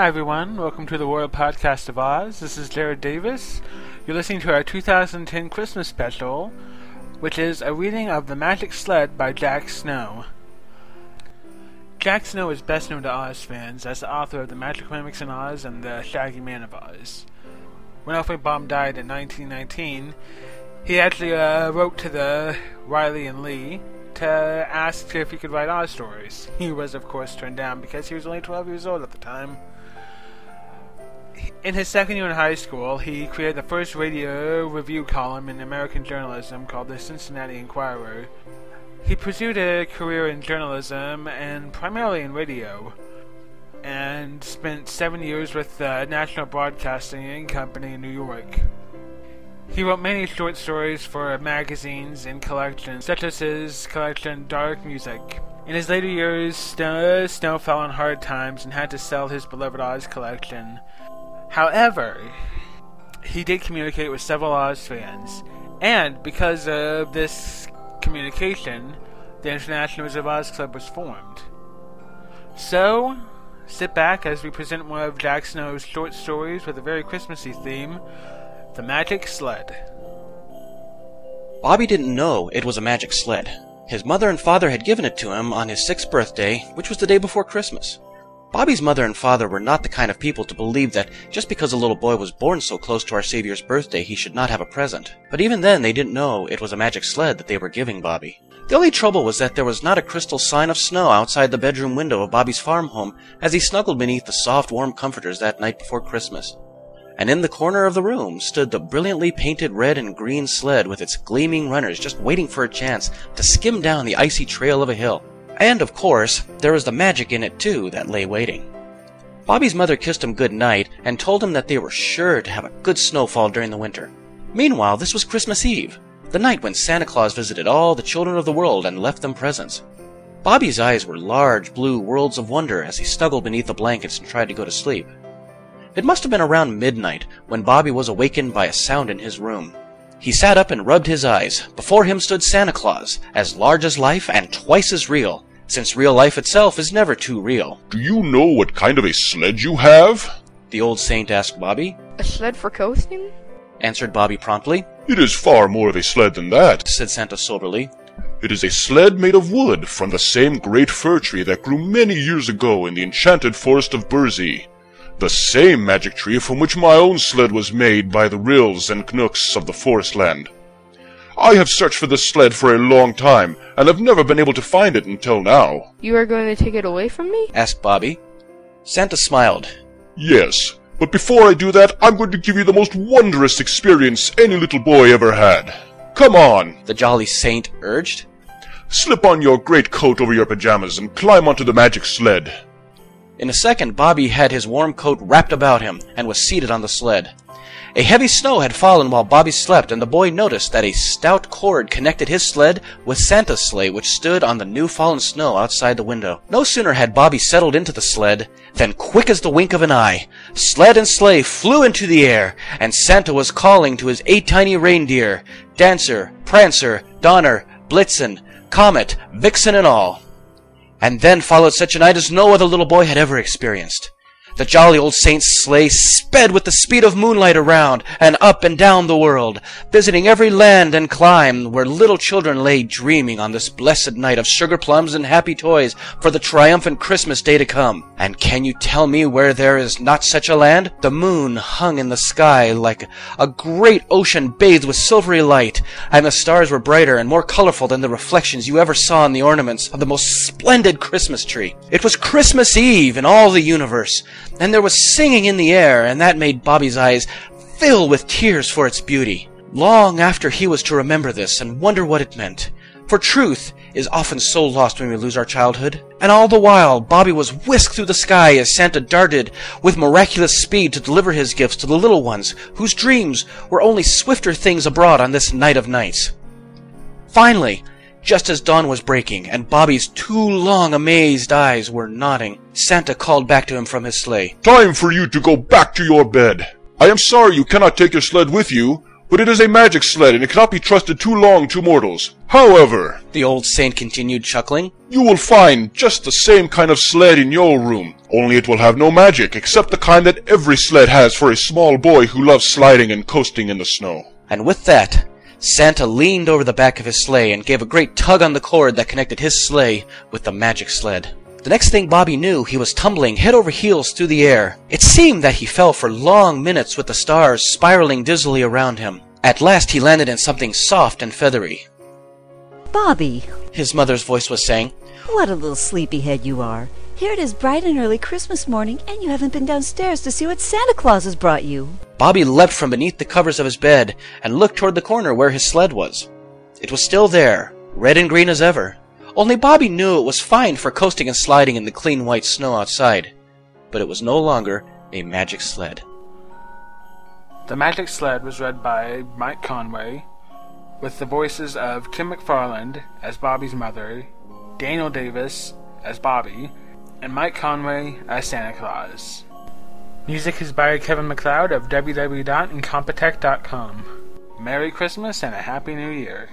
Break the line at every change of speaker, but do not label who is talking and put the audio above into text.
Hi, everyone. Welcome to the Royal Podcast of Oz. This is Jared Davis. You're listening to our 2010 Christmas special, which is a reading of The Magic Sled by Jack Snow. Jack Snow is best known to Oz fans as the author of The Magic Mimics in Oz and The Shaggy Man of Oz. When L. Frank Baum died in 1919, he actually uh, wrote to the Reilly and Lee to ask if he could write Oz stories. He was, of course, turned down because he was only 12 years old at the time. In his second year in high school, he created the first radio review column in American journalism called the Cincinnati Enquirer. He pursued a career in journalism and primarily in radio, and spent seven years with the National Broadcasting Company in New York. He wrote many short stories for magazines and collections, such as his collection Dark Music. In his later years, Snow, Snow fell on hard times and had to sell his beloved Oz collection. However, he did communicate with several Oz fans, and because of this communication, the International Wizard of Oz Club was formed. So, sit back as we present one of Jack Snow's short stories with a very Christmassy theme The Magic Sled.
Bobby didn't know it was a magic sled. His mother and father had given it to him on his sixth birthday, which was the day before Christmas. Bobby's mother and father were not the kind of people to believe that just because a little boy was born so close to our Savior's birthday he should not have a present. But even then they didn't know it was a magic sled that they were giving Bobby. The only trouble was that there was not a crystal sign of snow outside the bedroom window of Bobby's farm home as he snuggled beneath the soft warm comforters that night before Christmas. And in the corner of the room stood the brilliantly painted red and green sled with its gleaming runners just waiting for a chance to skim down the icy trail of a hill. And, of course, there was the magic in it, too, that lay waiting. Bobby's mother kissed him good night and told him that they were sure to have a good snowfall during the winter. Meanwhile, this was Christmas Eve, the night when Santa Claus visited all the children of the world and left them presents. Bobby's eyes were large blue worlds of wonder as he snuggled beneath the blankets and tried to go to sleep. It must have been around midnight when Bobby was awakened by a sound in his room. He sat up and rubbed his eyes. Before him stood Santa Claus, as large as life and twice as real since real life itself is never too real.
Do you know what kind of a sled you have?
The old saint asked Bobby.
A sled for coasting?
Answered Bobby promptly.
It is far more of a sled than that,
said Santa soberly.
It is a sled made of wood from the same great fir tree that grew many years ago in the enchanted forest of Burzee. The same magic tree from which my own sled was made by the ryls and knooks of the forest land. I have searched for this sled for a long time, and have never been able to find it until now.
You are going to take it away from me?
asked Bobby. Santa smiled.
Yes, but before I do that, I'm going to give you the most wondrous experience any little boy ever had. Come on,
the jolly saint urged.
Slip on your great coat over your pajamas and climb onto the magic sled.
In a second, Bobby had his warm coat wrapped about him and was seated on the sled. A heavy snow had fallen while Bobby slept, and the boy noticed that a stout cord connected his sled with Santa's sleigh, which stood on the new fallen snow outside the window. No sooner had Bobby settled into the sled than, quick as the wink of an eye, sled and sleigh flew into the air, and Santa was calling to his eight tiny reindeer Dancer, Prancer, Donner, Blitzen, Comet, Vixen, and all. And then followed such a night as no other little boy had ever experienced. The jolly old saint's sleigh sped with the speed of moonlight around and up and down the world, visiting every land and clime where little children lay dreaming on this blessed night of sugar plums and happy toys for the triumphant Christmas day to come. And can you tell me where there is not such a land? The moon hung in the sky like a great ocean bathed with silvery light, and the stars were brighter and more colorful than the reflections you ever saw in the ornaments of the most splendid Christmas tree. It was Christmas Eve in all the universe and there was singing in the air, and that made Bobby's eyes fill with tears for its beauty. Long after he was to remember this and wonder what it meant. For truth is often so lost when we lose our childhood. And all the while, Bobby was whisked through the sky as Santa darted with miraculous speed to deliver his gifts to the little ones whose dreams were only swifter things abroad on this night of nights. Finally, just as dawn was breaking and Bobby's two long amazed eyes were nodding, Santa called back to him from his sleigh.
Time for you to go back to your bed. I am sorry you cannot take your sled with you, but it is a magic sled and it cannot be trusted too long to mortals. However,
The old saint continued, chuckling.
you will find just the same kind of sled in your room, only it will have no magic except the kind that every sled has for a small boy who loves sliding and coasting in the snow.
And with that, Santa leaned over the back of his sleigh and gave a great tug on the cord that connected his sleigh with the magic sled. The next thing Bobby knew, he was tumbling head over heels through the air. It seemed that he fell for long minutes with the stars spiraling dizzily around him. At last he landed in something soft and feathery.
Bobby,
His mother's voice was saying,
what a little sleepyhead you are. Here it is bright and early Christmas morning, and you haven't been downstairs to see what Santa Claus has brought you.
Bobby leapt from beneath the covers of his bed and looked toward the corner where his sled was. It was still there, red and green as ever. Only Bobby knew it was fine for coasting and sliding in the clean white snow outside. But it was no longer a magic sled.
The Magic Sled was read by Mike Conway, with the voices of Kim McFarland as Bobby's mother, Daniel Davis as Bobby, and Mike Conway as Santa Claus. Music is by Kevin MacLeod of www.incompetech.com. Merry Christmas and a Happy New Year.